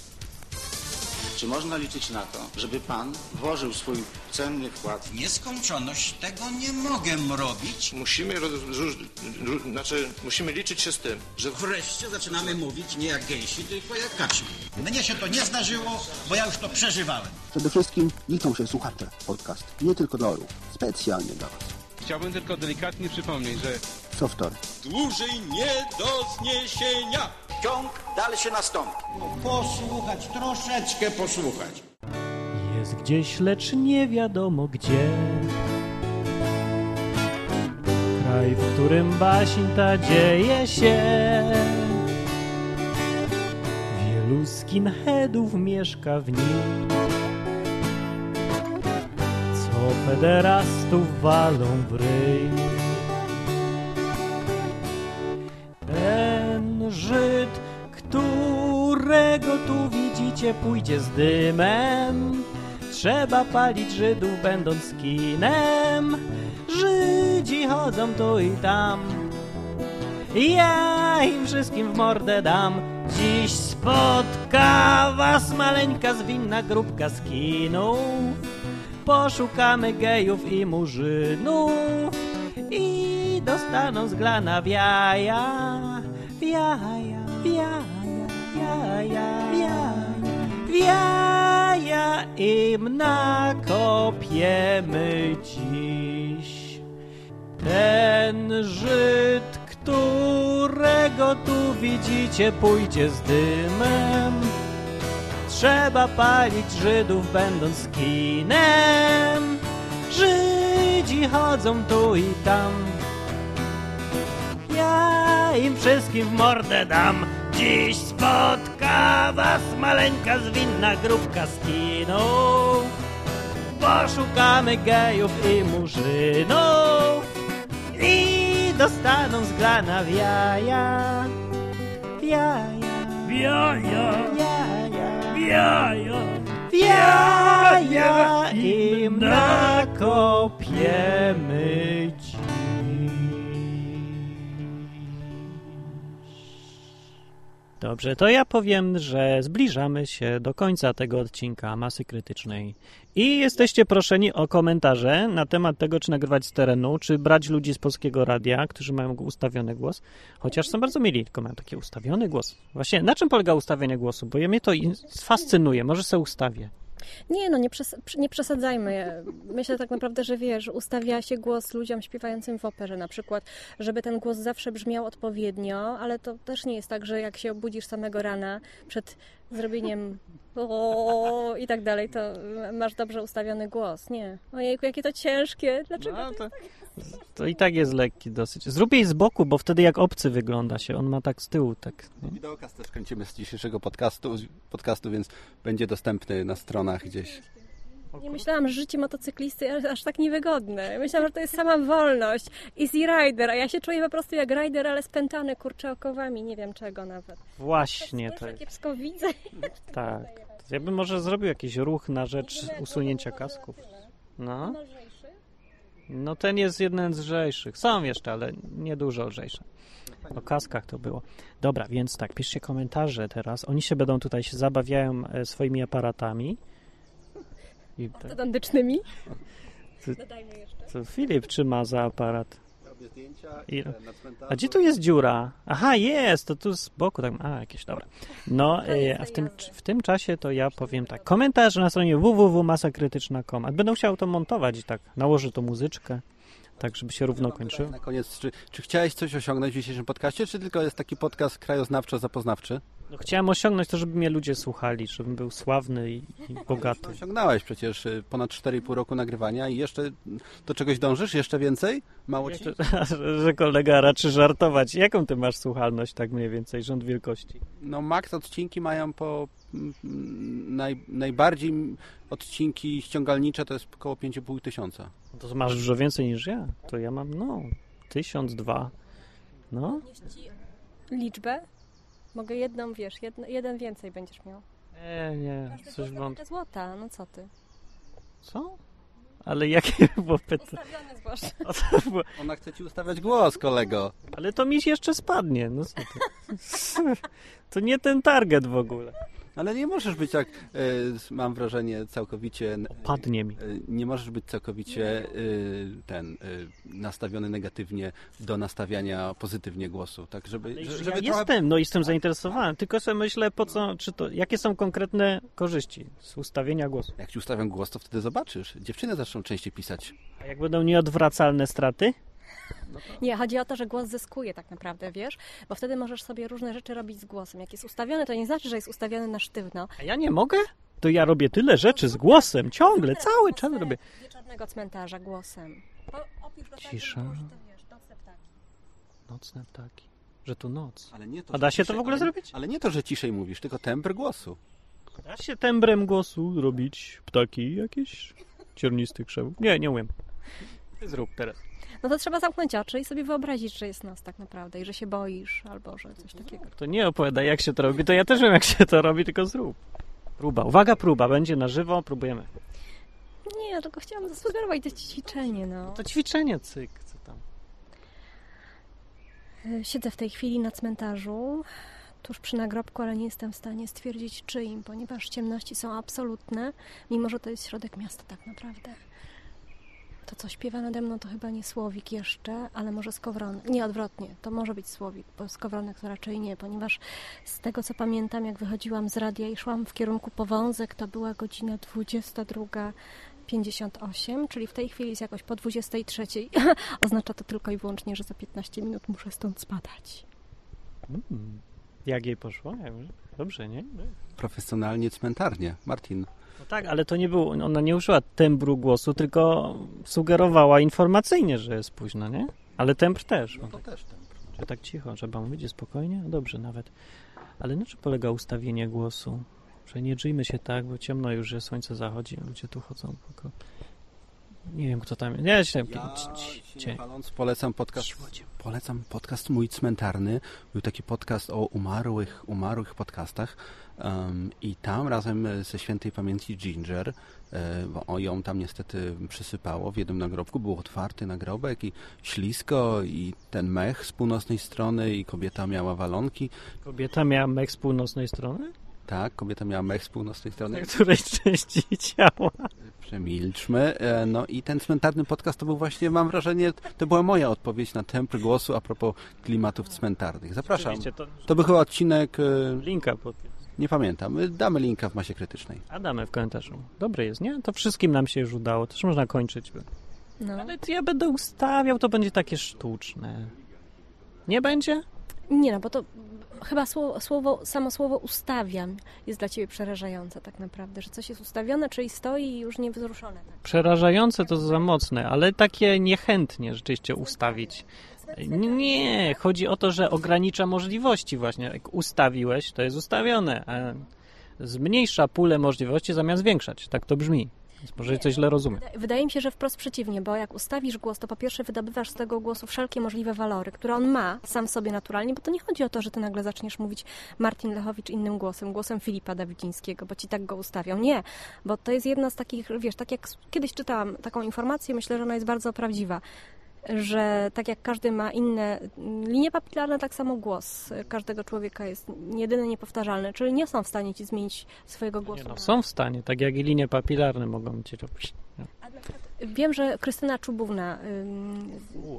Czy można liczyć na to, żeby pan włożył swój cenny wkład W nieskończoność tego nie mogę robić. Musimy, roz, znaczy, musimy liczyć się z tym, że Wreszcie zaczynamy mówić nie jak gęsi, tylko jak kaczki. Mnie się to nie zdarzyło, bo ja już to przeżywałem. Przede wszystkim liczą się słuchacze podcast. Nie tylko dla orów. Specjalnie dla Was. Chciałbym tylko delikatnie przypomnieć, że Softor. Dłużej nie do zniesienia. ciąg dalszy nastąpi. Posłuchać, troszeczkę posłuchać. Jest gdzieś, lecz nie wiadomo gdzie. Kraj, w którym baśń ta dzieje się. Wielu skinheadów mieszka w nim. Pederastów walą w ryj. Ten Żyd, którego tu widzicie, pójdzie z dymem. Trzeba palić Żydów, będąc kinem. Żydzi chodzą tu i tam. Ja im wszystkim w mordę dam. Dziś spotka was maleńka zwinna grupka z kinów. Poszukamy gejów i murzynów i dostaną z glana w jaja, w jaja, w jaja, w jaja, w jaja, w jaja im nakopiemy dziś. Ten Żyd, którego tu widzicie, pójdzie z dymem. Trzeba palić Żydów, będąc kinem. Żydzi chodzą tu i tam. Ja im wszystkim w mordę dam. Dziś spotka was maleńka zwinna grupka z kinów. Poszukamy gejów i murzynów i dostaną z grana w jaja. W jaja. W jaja. W jaja. W jaja. W jaja im nakopiemy Dobrze, to ja powiem, że zbliżamy się do końca tego odcinka Masy Krytycznej i jesteście proszeni o komentarze na temat tego, czy nagrywać z terenu, czy brać ludzi z polskiego radia, którzy mają ustawiony głos, chociaż są bardzo mili, tylko mają taki ustawiony głos. Właśnie, na czym polega ustawienie głosu? Bo mnie to fascynuje, może sobie ustawię. Nie, no nie, przes- nie przesadzajmy. Myślę tak naprawdę, że wiesz, ustawia się głos ludziom śpiewającym w operze na przykład, żeby ten głos zawsze brzmiał odpowiednio, ale to też nie jest tak, że jak się obudzisz samego rana przed zrobieniem o i tak dalej, to masz dobrze ustawiony głos. Nie. Ojejku, jakie to ciężkie. Dlaczego No, to to, i tak jest lekki dosyć. Zrób jej z boku, bo wtedy jak obcy wygląda się. On ma tak z tyłu, tak. nie? Wideokast też kręcimy z dzisiejszego podcastu, podcastu, więc będzie dostępny na stronach gdzieś. Nie myślałam, że życie motocyklisty aż, aż tak niewygodne. Myślałam, że to jest sama wolność. Easy rider, a ja się czuję po prostu jak rider, ale spętany kurczę okowami, nie wiem czego nawet. Właśnie to jak jest. kiepsko widzę. Tak. Ja bym może zrobił jakiś ruch na rzecz usunięcia kasków. No. No ten jest jeden z lżejszych. Są jeszcze, ale nie dużo lżejsze. O kaskach to było. Dobra, więc tak, piszcie komentarze teraz. Oni się będą tutaj, się zabawiają e, swoimi aparatami. I tak, Ortodontycznymi. Ty- Dodajmy jeszcze. co Filip trzyma za aparat. I- na cmentarzu. A gdzie tu jest dziura? Aha, jest, to tu z boku. Tak, a, jakieś, dobra. No, e, a w tym, w tym czasie to ja powiem tak. Komentarz na stronie www.masakrytyczna.com. Będę chciał to montować i tak, nałożę tą muzyczkę, tak żeby się równo kończyło. Na koniec, czy, czy chciałeś coś osiągnąć w dzisiejszym podcaście, czy tylko jest taki podcast krajoznawczo-zapoznawczy? No, chciałem osiągnąć to, żeby mnie ludzie słuchali, żebym był sławny i, i bogaty. Osiągnąłeś przecież y, ponad 4,5 roku nagrywania i jeszcze do czegoś dążysz? Jeszcze więcej? Mało ci? że, że kolega raczy żartować. Jaką ty masz słuchalność, tak mniej więcej, rząd wielkości? No max odcinki mają po mm, naj, najbardziej odcinki ściągalnicze to jest około 5,5 tysiąca. No To masz dużo więcej niż ja. To ja mam, no, tysiąc, dwa. No, Liczbę? Mogę jedną, wiesz, jedno, jeden więcej będziesz miał. nie, nie, coś wąt... Te złota, no co ty? Co? Ale jakie było pytanie? Ustawione Ona chce ci ustawiać głos, kolego. Ale to mi jeszcze spadnie, no co ty? To nie ten target w ogóle. Ale nie możesz być jak, e, mam wrażenie, całkowicie... Padnie mi. e, Nie możesz być całkowicie e, ten, e, nastawiony negatywnie do nastawiania pozytywnie głosu. Tak, żeby, Ja żeby trochę... jestem, no jestem zainteresowany, tylko sobie myślę, po co, czy to, jakie są konkretne korzyści z ustawienia głosu? Jak ci ustawiam głos, to wtedy zobaczysz. Dziewczyny zaczną częściej pisać. A jak będą nieodwracalne straty? Nie, chodzi o to, że głos zyskuje tak naprawdę, wiesz? Bo wtedy możesz sobie różne rzeczy robić z głosem. Jak jest ustawiony, to nie znaczy, że jest ustawiony na sztywno. A ja nie mogę? To ja robię tyle rzeczy z głosem, ciągle, cały czas robię. Wieczornego cmentarza głosem. Tak, Cisza. to nocne ptaki. Nocne ptaki. Że tu noc. Ale nie to, A da się to ciszej- w ogóle ale, zrobić? Ale nie to, że ciszej mówisz, tylko tembr głosu. Da się tembrem głosu robić ptaki jakieś? Ciernisty krzewów? Nie, nie umiem. Zrób teraz. No to trzeba zamknąć oczy i sobie wyobrazić, że jest noc tak naprawdę i że się boisz albo że coś takiego. To nie opowiadaj jak się to robi, to ja też wiem jak się to robi, tylko zrób. Próba. Uwaga, próba. Będzie na żywo, próbujemy. Nie, ja tylko chciałam zasugerować to ćwiczenie, no. To ćwiczenie, cyk, co tam. Y, Siedzę w tej chwili na cmentarzu, tuż przy nagrobku, ale nie jestem w stanie stwierdzić czyim, ponieważ ciemności są absolutne, mimo że to jest środek miasta tak naprawdę. To, co śpiewa nade mną, to chyba nie Słowik jeszcze, ale może Skowronek. Nie, odwrotnie, to może być Słowik, bo Skowronek to raczej nie, ponieważ z tego, co pamiętam, jak wychodziłam z radia i szłam w kierunku Powązek, to była godzina 22.58, czyli w tej chwili jest jakoś po 23. Oznacza to tylko i wyłącznie, że za 15 minut muszę stąd spadać. Mm. Jak jej poszło? Dobrze, nie? Profesjonalnie, cmentarnie. Martin. No tak, ale to nie było, ona nie użyła tembru głosu, tylko sugerowała informacyjnie, że jest późno, nie? Ale tembr też. No to też tembr. Czy tak cicho, trzeba mówić spokojnie? No dobrze nawet. Ale na czym polega ustawienie głosu? Że nie drzwijmy się tak, bo ciemno już, że słońce zachodzi, ludzie tu chodzą tylko. Nie wiem, kto tam... Nie, się... Ja, ci- się ci- nie paląc, polecam podcast, polecam podcast mój cmentarny. Był taki podcast o umarłych, umarłych podcastach um, i tam razem ze świętej pamięci Ginger, e, bo ją tam niestety przysypało w jednym nagrobku, był otwarty nagrobek i ślisko i ten mech z północnej strony i kobieta miała walonki. Kobieta miała mech z północnej strony? Tak, kobieta miała mech z północnej strony. Na której części ciała? Przemilczmy. E, No i ten cmentarny podcast to był właśnie, mam wrażenie, to była moja odpowiedź na temper głosu a propos klimatów cmentarnych. Zapraszam. To To był chyba odcinek, e, linka pod... nie pamiętam, E, damy linka w masie krytycznej. A damy w komentarzu. Dobry jest, nie? To wszystkim nam się już udało, też można kończyć. No. Ale to ja będę ustawiał, to będzie takie sztuczne. Nie będzie? Nie no, bo to chyba słowo, słowo, samo słowo ustawiam jest dla ciebie przerażające tak naprawdę, że coś jest ustawione, czyli stoi i już niewzruszone. Tak. Przerażające to za mocne, ale takie niechętnie rzeczywiście ustawić. Nie, chodzi o to, że ogranicza możliwości właśnie. Jak ustawiłeś, to jest ustawione, a zmniejsza pulę możliwości zamiast zwiększać. Tak to brzmi. Może coś źle rozumiem. Wydaje mi się, że wprost przeciwnie, bo jak ustawisz głos, to po pierwsze wydobywasz z tego głosu wszelkie możliwe walory, które on ma sam sobie naturalnie, bo to nie chodzi o to, że ty nagle zaczniesz mówić Martin Lechowicz innym głosem, głosem Filipa Dawidzińskiego, bo ci tak go ustawią. Nie, bo to jest jedna z takich, wiesz, tak jak kiedyś czytałam taką informację, myślę, że ona jest bardzo prawdziwa że tak jak każdy ma inne linie papilarne, tak samo głos każdego człowieka jest jedyny, niepowtarzalny, czyli nie są w stanie ci zmienić swojego głosu. Nie, no, są w stanie, tak jak i linie papilarne mogą ci robić. No. Wiem, że Krystyna Czubówna ym,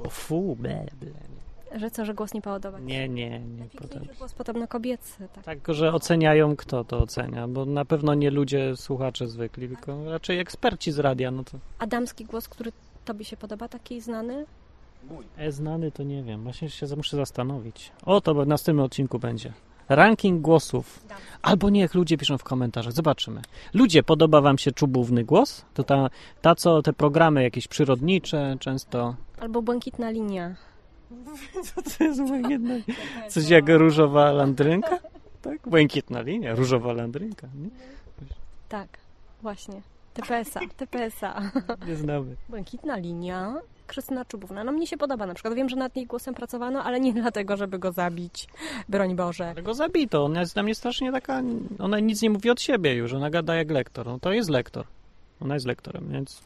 Fu, ble, ble. że co, że głos nie podoba. Nie, nie, nie. Potem... Głos podobno kobiecy. Tak. tak, że oceniają kto to ocenia, bo na pewno nie ludzie, słuchacze zwykli, tylko raczej eksperci z radia, no to... Adamski głos, który Tobie się podoba taki znany? E, znany to nie wiem, właśnie się muszę zastanowić. O, to w następnym odcinku będzie. Ranking głosów. Albo niech ludzie piszą w komentarzach, zobaczymy. Ludzie, podoba wam się czubówny głos? To ta, ta co, te programy jakieś przyrodnicze często... Albo błękitna linia. Co to jest błękitna linia? Coś jak różowa landrynka? Tak? Błękitna linia, różowa landrynka. Nie? Tak, właśnie. TPS-a, TPS-a. Nie znamy. Błękitna linia, Krystyna Czubówna. No mnie się podoba na przykład. Wiem, że nad jej głosem pracowano, ale nie dlatego, żeby go zabić. Broń Boże. Ale go zabito. Ona jest dla mnie strasznie taka... Ona nic nie mówi od siebie już. Ona gada jak lektor. No to jest lektor. Ona jest lektorem, więc...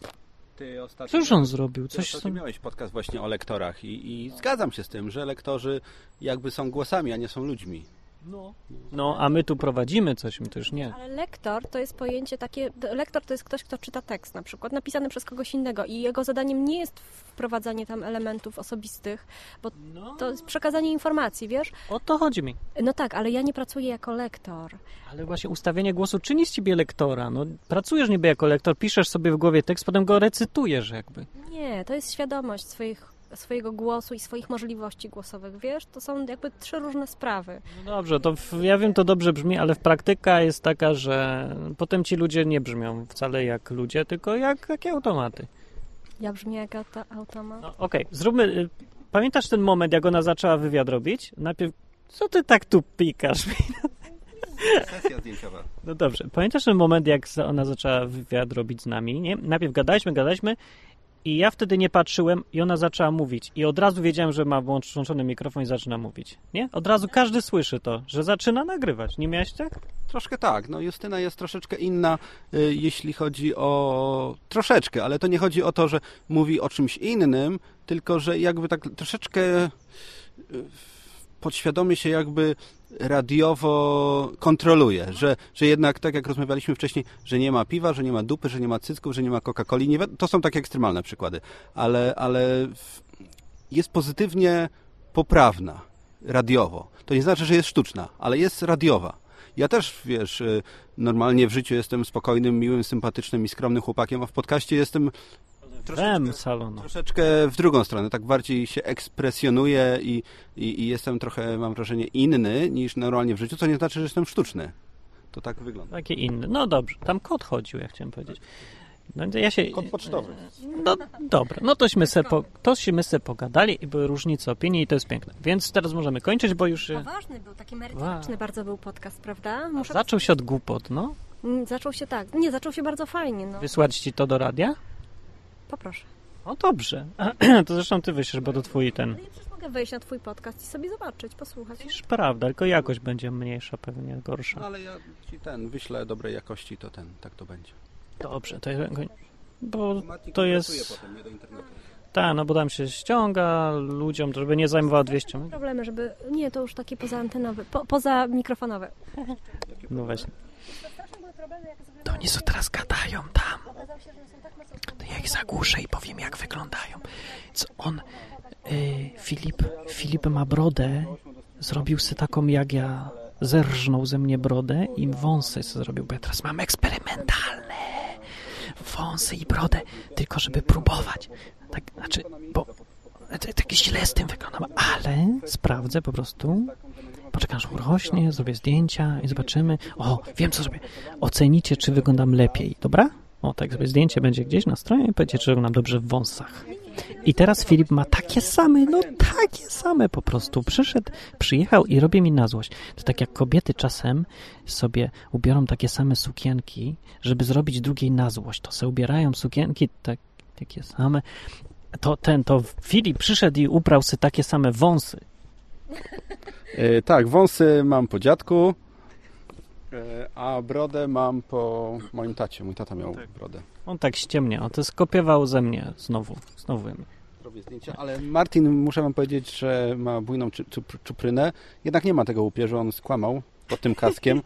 Ty ostatnio, Cóż on zrobił? Coś ty miałeś podcast właśnie o lektorach i, i zgadzam się z tym, że lektorzy jakby są głosami, a nie są ludźmi. No. no, a my tu prowadzimy coś, my już nie. Ale lektor to jest pojęcie takie, lektor to jest ktoś, kto czyta tekst na przykład, napisany przez kogoś innego i jego zadaniem nie jest wprowadzanie tam elementów osobistych, bo no. to jest przekazanie informacji, wiesz? O to chodzi mi. No tak, ale ja nie pracuję jako lektor. Ale właśnie ustawienie głosu czyni z ciebie lektora, no pracujesz niby jako lektor, piszesz sobie w głowie tekst, potem go recytujesz jakby. Nie, to jest świadomość swoich swojego głosu i swoich możliwości głosowych, wiesz? To są jakby trzy różne sprawy. No dobrze, to w, ja wiem, to dobrze brzmi, ale w praktyka jest taka, że potem ci ludzie nie brzmią wcale jak ludzie, tylko jak takie automaty. Ja brzmię jak auto, automat? No, Okej, okay. zróbmy... Y, pamiętasz ten moment, jak ona zaczęła wywiad robić? Najpierw, co ty tak tu pikasz? Sesja zdjęciowa. No dobrze, pamiętasz ten moment, jak ona zaczęła wywiad robić z nami, nie? Najpierw gadaliśmy, gadaliśmy i ja wtedy nie patrzyłem i ona zaczęła mówić. I od razu wiedziałem, że ma włączony mikrofon i zaczyna mówić. Nie? Od razu każdy słyszy to, że zaczyna nagrywać. Nie miałeś tak? Troszkę tak. No Justyna jest troszeczkę inna, y, jeśli chodzi o... Troszeczkę, ale to nie chodzi o to, że mówi o czymś innym, tylko że jakby tak troszeczkę y, podświadomie się jakby radiowo kontroluje, że, że jednak, tak jak rozmawialiśmy wcześniej, że nie ma piwa, że nie ma dupy, że nie ma cycków, że nie ma Coca-Coli. To są takie ekstremalne przykłady, ale, ale jest pozytywnie poprawna radiowo. To nie znaczy, że jest sztuczna, ale jest radiowa. Ja też, wiesz, y, normalnie w życiu jestem spokojnym, miłym, sympatycznym i skromnym chłopakiem, a w podcaście jestem troszeczkę, salonu. troszeczkę w drugą stronę, tak bardziej się ekspresjonuję i, i, i, jestem trochę, mam wrażenie, inny niż normalnie w życiu, co nie znaczy, że jestem sztuczny. To tak wygląda. Takie inny. No dobrze, tam kot chodził, ja chciałem powiedzieć. No, ja się, Kod pocztowy. No dobra, no tośmy se, po, tośmy se pogadali i były różnice opinii i to jest piękne. Więc teraz możemy kończyć, bo już... Poważny był, taki merytoryczny bardzo był podcast, prawda? Muszę zaczął się od głupot, no. Mm, zaczął się tak. Nie, zaczął się bardzo fajnie. No. Wysłać ci to do radia? Poproszę. O dobrze. to zresztą ty wyślesz, bo to twój ten. Ale ja przecież mogę wejść na twój podcast i sobie zobaczyć, posłuchać. Już prawda, tylko jakość będzie mniejsza, pewnie gorsza. No, ale ja ci ten wyślę dobrej jakości, to ten, tak to będzie. Dobrze, to jest. Bo to jest. Tak, no bo tam się ściąga ludziom, żeby nie zajmowało 200 Problemy, żeby... Nie, to już takie pozaantenowe, po, poza mikrofonowe. No właśnie. To oni co teraz gadają tam. To ja ich zagłuszę i powiem, jak wyglądają. Co on... Y, Filip, Filip ma brodę, zrobił sobie taką jak ja, zerżnął ze mnie brodę i wąsy sobie zrobił, bo ja teraz mam eksperymentalne wąsy i brodę, tylko żeby próbować. Tak, znaczy, bo tak źle z tym wyglądam, ale sprawdzę po prostu poczekam, aż urośnie, zrobię zdjęcia i zobaczymy. O, wiem co zrobię. Ocenicie, czy wyglądam lepiej, dobra? O, tak sobie zdjęcie będzie gdzieś na stronie i powiecie, czy wyglądam dobrze w wąsach. I teraz Filip ma takie same, no takie same po prostu. Przyszedł, przyjechał i robi mi na złość. To tak jak kobiety czasem sobie ubiorą takie same sukienki, żeby zrobić drugiej na złość. To se ubierają sukienki tak, takie same. To ten, to Filip przyszedł i ubrał sobie takie same wąsy. E, tak, wąsy mam po dziadku, e, a brodę mam po moim tacie. Mój tata miał brodę. On tak ściemnia, to skopiował ze mnie znowu, znowu. Robię zdjęcia, ale Martin, muszę wam powiedzieć, że ma bujną czu- czu- czuprynę. Jednak nie ma tego upierzu, on skłamał pod tym kaskiem,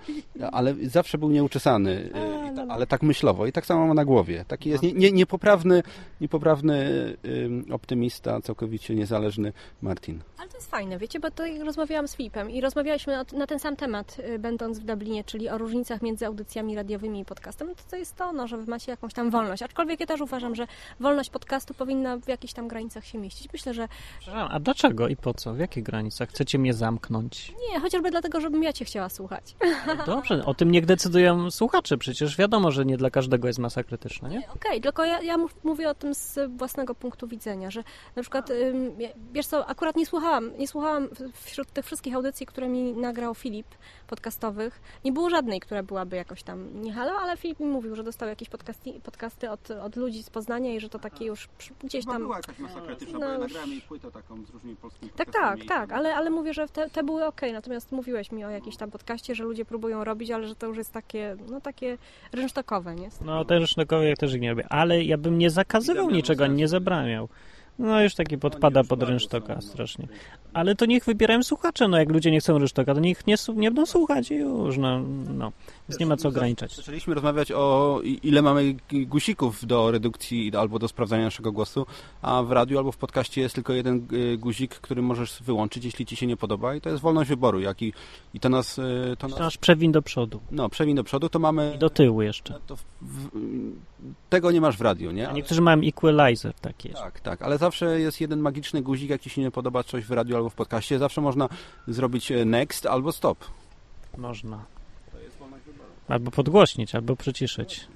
ale zawsze był nieuczesany, e, i ta, ale tak myślowo i tak samo ma na głowie. Taki jest nie, nie, niepoprawny, niepoprawny ym, optymista, całkowicie niezależny Martin. Ale to jest fajne, wiecie, bo to rozmawiałam z Filipem i rozmawialiśmy na, na ten sam temat, y, będąc w Dublinie, czyli o różnicach między audycjami radiowymi i podcastem. No to, to jest to, no, że wy macie jakąś tam wolność. Aczkolwiek ja też uważam, że wolność podcastu powinna w jakichś tam granicach się mieścić. Myślę, że A dlaczego i po co? W jakich granicach? Chcecie mnie zamknąć? nie, chociażby dlatego, żebym ja cię chciała słuchać. Dobrze, o tym niech decydują słuchacze. Przecież wiadomo, że nie dla każdego jest masa krytyczna, nie? Okej, tylko ja, ja mów- mówię o tym z własnego punktu widzenia, że na przykład, wiesz co, akurat nie słuchałam, nie słuchałam wśród tych wszystkich audycji, które mi nagrał Filip, podcastowych, nie było żadnej, która byłaby jakoś tam nie halo, ale Filip mi mówił, że dostał jakieś podcasty, podcasty od, od ludzi z Poznania i że to takie już gdzieś tam... jakaś masa krytyczna, No już- jej płytę taką z różnymi polskimi Tak, tak, tak, ale, ale mówię, że te, te były okej, natomiast mówiłeś mi o jakimś tam podcaście, że ludzie próbują robić, ale że to już jest takie, no takie rynsztokowe, nie? No też sznokowie jak też ich nie robię. Ale ja bym nie zakazywał niczego, nie zabraniał. No już taki podpada pod rynsztoka strasznie. Ale to niech wybierają słuchacze, no jak ludzie nie chcą rynsztoka, to niech nie, nie będą słuchać i już, no, no. Więc nie ma co ograniczać. Zaczęliśmy rozmawiać o ile mamy guzików do redukcji albo do sprawdzania naszego głosu, a w radiu albo w podcaście jest tylko jeden y, guzik, który możesz wyłączyć, jeśli ci się nie podoba i to jest wolność wyboru. Jak i, i to nas, y, to nas nasz przewin do przodu no, przewin do przodu, to mamy... i do tyłu jeszcze. W, w, tego nie masz w radiu, nie? Ale- niektórzy mają equalizer taki jest. Tak, tak, ale zawsze jest jeden magiczny guzik, jak ci się nie podoba coś w radiu albo w podcaście, zawsze można zrobić e, next albo stop. Można. Albo podgłośnić, albo przyciszyć.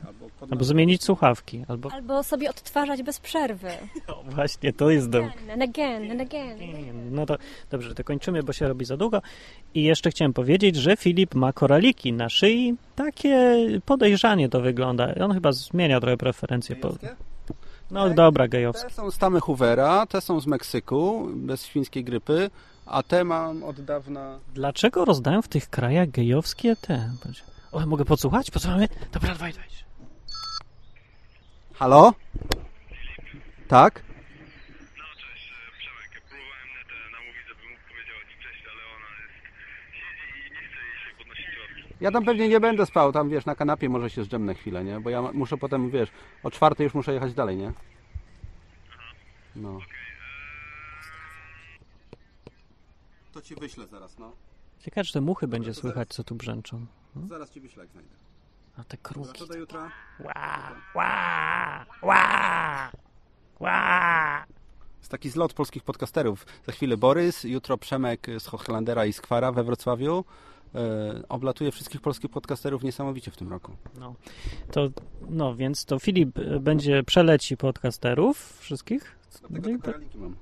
Albo zmienić słuchawki, albo... Albo sobie odtwarzać bez przerwy. O, właśnie, to jest dobre. And again, and again. No to dobrze, to kończymy, bo się robi za długo. I jeszcze chciałem powiedzieć, że Filip ma koraliki na szyi. Takie podejrzanie to wygląda. On chyba zmienia trochę preferencje. Po... No dobra, gejowskie. Te są z Tamy Hoovera, te są z Meksyku, bez świńskiej grypy, a te mam od dawna... Dlaczego rozdają w tych krajach gejowskie te? O, mogę podsłuchać? Posłuchamy? Dobra, dawaj, dawaj. Halo? Tak? Ja tam pewnie nie będę spał, tam wiesz, na kanapie może się zdrzemnę chwilę, nie? Bo ja muszę potem, wiesz, o czwartej już muszę jechać dalej, nie? No. To ci wyślę zaraz, no. Ciekawe, czy te muchy będzie słychać, co tu brzęczą. Zaraz ci wyślę, jak znajdę. A te kruki. To do jutra. Ła, ła, ła, ła. Jest taki zlot polskich podcasterów. Za chwilę Borys, jutro Przemek z Hochlandera i Skwara we Wrocławiu. E, oblatuje wszystkich polskich podcasterów niesamowicie w tym roku. No, to, no, więc to Filip y, będzie przeleci podcasterów wszystkich. Dlatego te koraliki mam.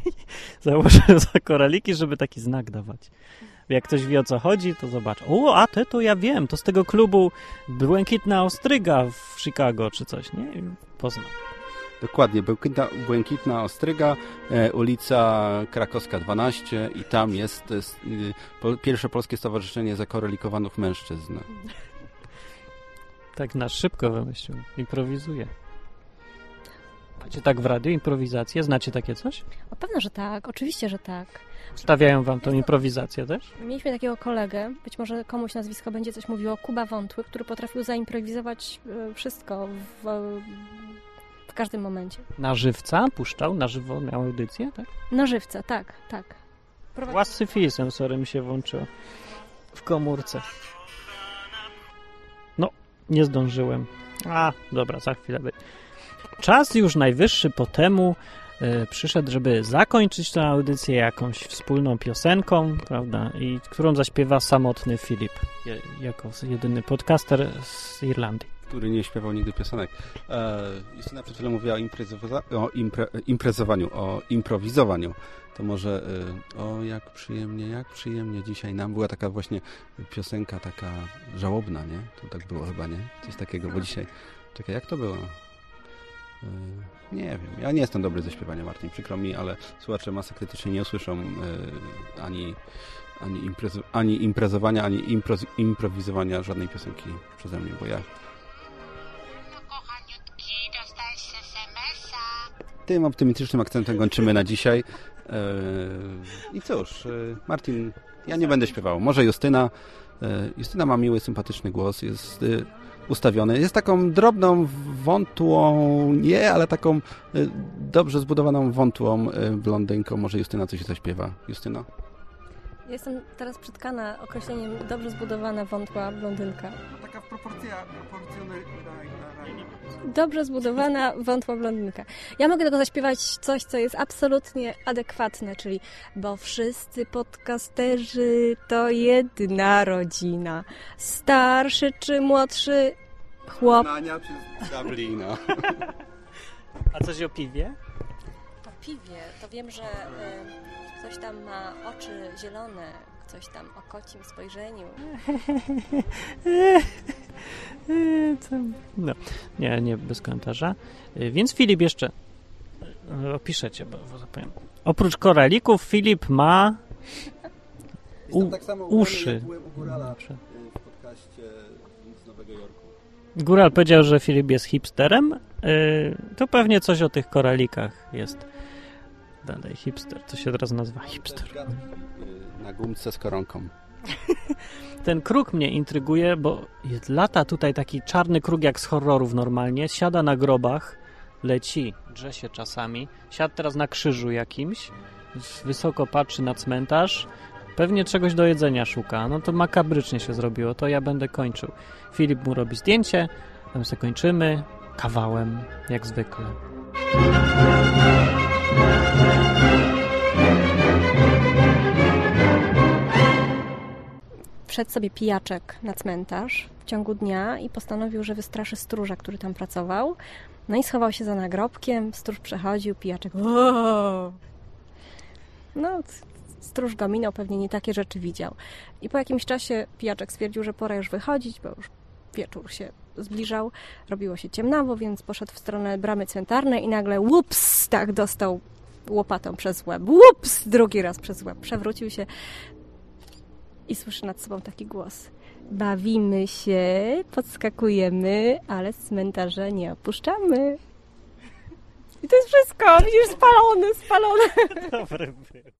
Założę za koraliki, żeby taki znak dawać. Jak ktoś wie o co chodzi, to zobacz. O, a te to ja wiem, to z tego klubu Błękitna Ostryga w Chicago czy coś, nie? Poznam. Dokładnie, Błękitna, Błękitna Ostryga, e, ulica Krakowska 12 i tam jest, y, po, pierwsze polskie stowarzyszenie zakorelikowanych mężczyzn. Tak na szybko wymyślił. Improwizuje. Macie tak w radiu improwizację? Znacie takie coś? O pewno, że tak, oczywiście, że tak. Stawiają wam tą improwizację też? Mieliśmy takiego kolegę, być może komuś nazwisko będzie coś mówiło, Kuba Wątły, który potrafił zaimprowizować e, wszystko w każdym momencie. Na żywca puszczał, na żywo miał audycję, tak? Na żywca, tak, tak. Prowadzi- Łascy fisem, sorry, mi się włączyło. W komórce. No, nie zdążyłem. A, dobra, za chwilę będzie. Czas już najwyższy po temu, e, przyszedł, żeby zakończyć tę audycję jakąś wspólną piosenką, prawda, i którą zaśpiewa samotny Filip, je, jako jedyny podcaster z Irlandii. Który nie śpiewał nigdy piosenek. E, Justyna przed chwilą mówiła o, imprezowa- o impre- imprezowaniu, o improwizowaniu. To może e, o jak przyjemnie, jak przyjemnie dzisiaj nam była taka właśnie piosenka taka żałobna, nie? To tak było chyba, nie? Coś takiego, bo dzisiaj... Czekaj, jak to było? E, nie wiem. Ja nie jestem dobry ze śpiewania, Martin, przykro mi, ale słuchacze masy krytycznie nie usłyszą e, ani, ani, imprezo- ani imprezowania, ani impro- improwizowania żadnej piosenki przeze mnie, bo ja tym optymistycznym akcentem kończymy na dzisiaj. Eee, I cóż, e, Martin, ja nie będę śpiewał. Może Justyna. E, Justyna ma miły, sympatyczny głos, jest e, ustawiony. Jest taką drobną, wątłą, nie, ale taką e, dobrze zbudowaną, wątłą e, blondynką. Może Justyna coś zaśpiewa. Justyna? Jestem teraz przytkana określeniem dobrze zbudowana, wątła blondynka. Taka proporcja, Dobrze zbudowana, wątła blondynka. Ja mogę tylko zaśpiewać coś, co jest absolutnie adekwatne, czyli bo wszyscy podcasterzy to jedna rodzina. Starszy czy młodszy chłop. Dublina. A coś o piwie? O piwie, to wiem, że y, ktoś tam ma oczy zielone, coś tam o kocim spojrzeniu. No, nie, nie, bez komentarza. Y, Więc Filip jeszcze y, opiszecie, bo, bo zapomniałem. Oprócz koralików Filip ma u, uszy. W podcaście z Nowego Jorku. Góral powiedział, że Filip jest hipsterem. Y, To pewnie coś o tych koralikach jest. Dalej, hipster. To się teraz nazywa hipster. Na gumce z koronką. Ten kruk mnie intryguje, bo lata tutaj taki czarny kruk jak z horrorów normalnie, siada na grobach, leci, drze się czasami, siadł teraz na krzyżu jakimś, wysoko patrzy na cmentarz, pewnie czegoś do jedzenia szuka. No to makabrycznie się zrobiło, to ja będę kończył. Filip mu robi zdjęcie, tam sobie kończymy kawałem, jak zwykle. Wszedł sobie pijaczek na cmentarz w ciągu dnia i postanowił, że wystraszy stróża, który tam pracował. No i schował się za nagrobkiem, stróż przechodził, pijaczek! No, stróż go minął, pewnie nie takie rzeczy widział. I po jakimś czasie pijaczek stwierdził, że pora już wychodzić, bo już wieczór się zbliżał, robiło się ciemnawo, więc poszedł w stronę bramy cmentarnej i nagle łups, tak dostał łopatą przez łeb. Łups, drugi raz przez łeb. Przewrócił się i słyszy nad sobą taki głos. Bawimy się, podskakujemy, ale cmentarza nie opuszczamy. I to jest wszystko. Widzisz, spalony, spalony. Dobry był.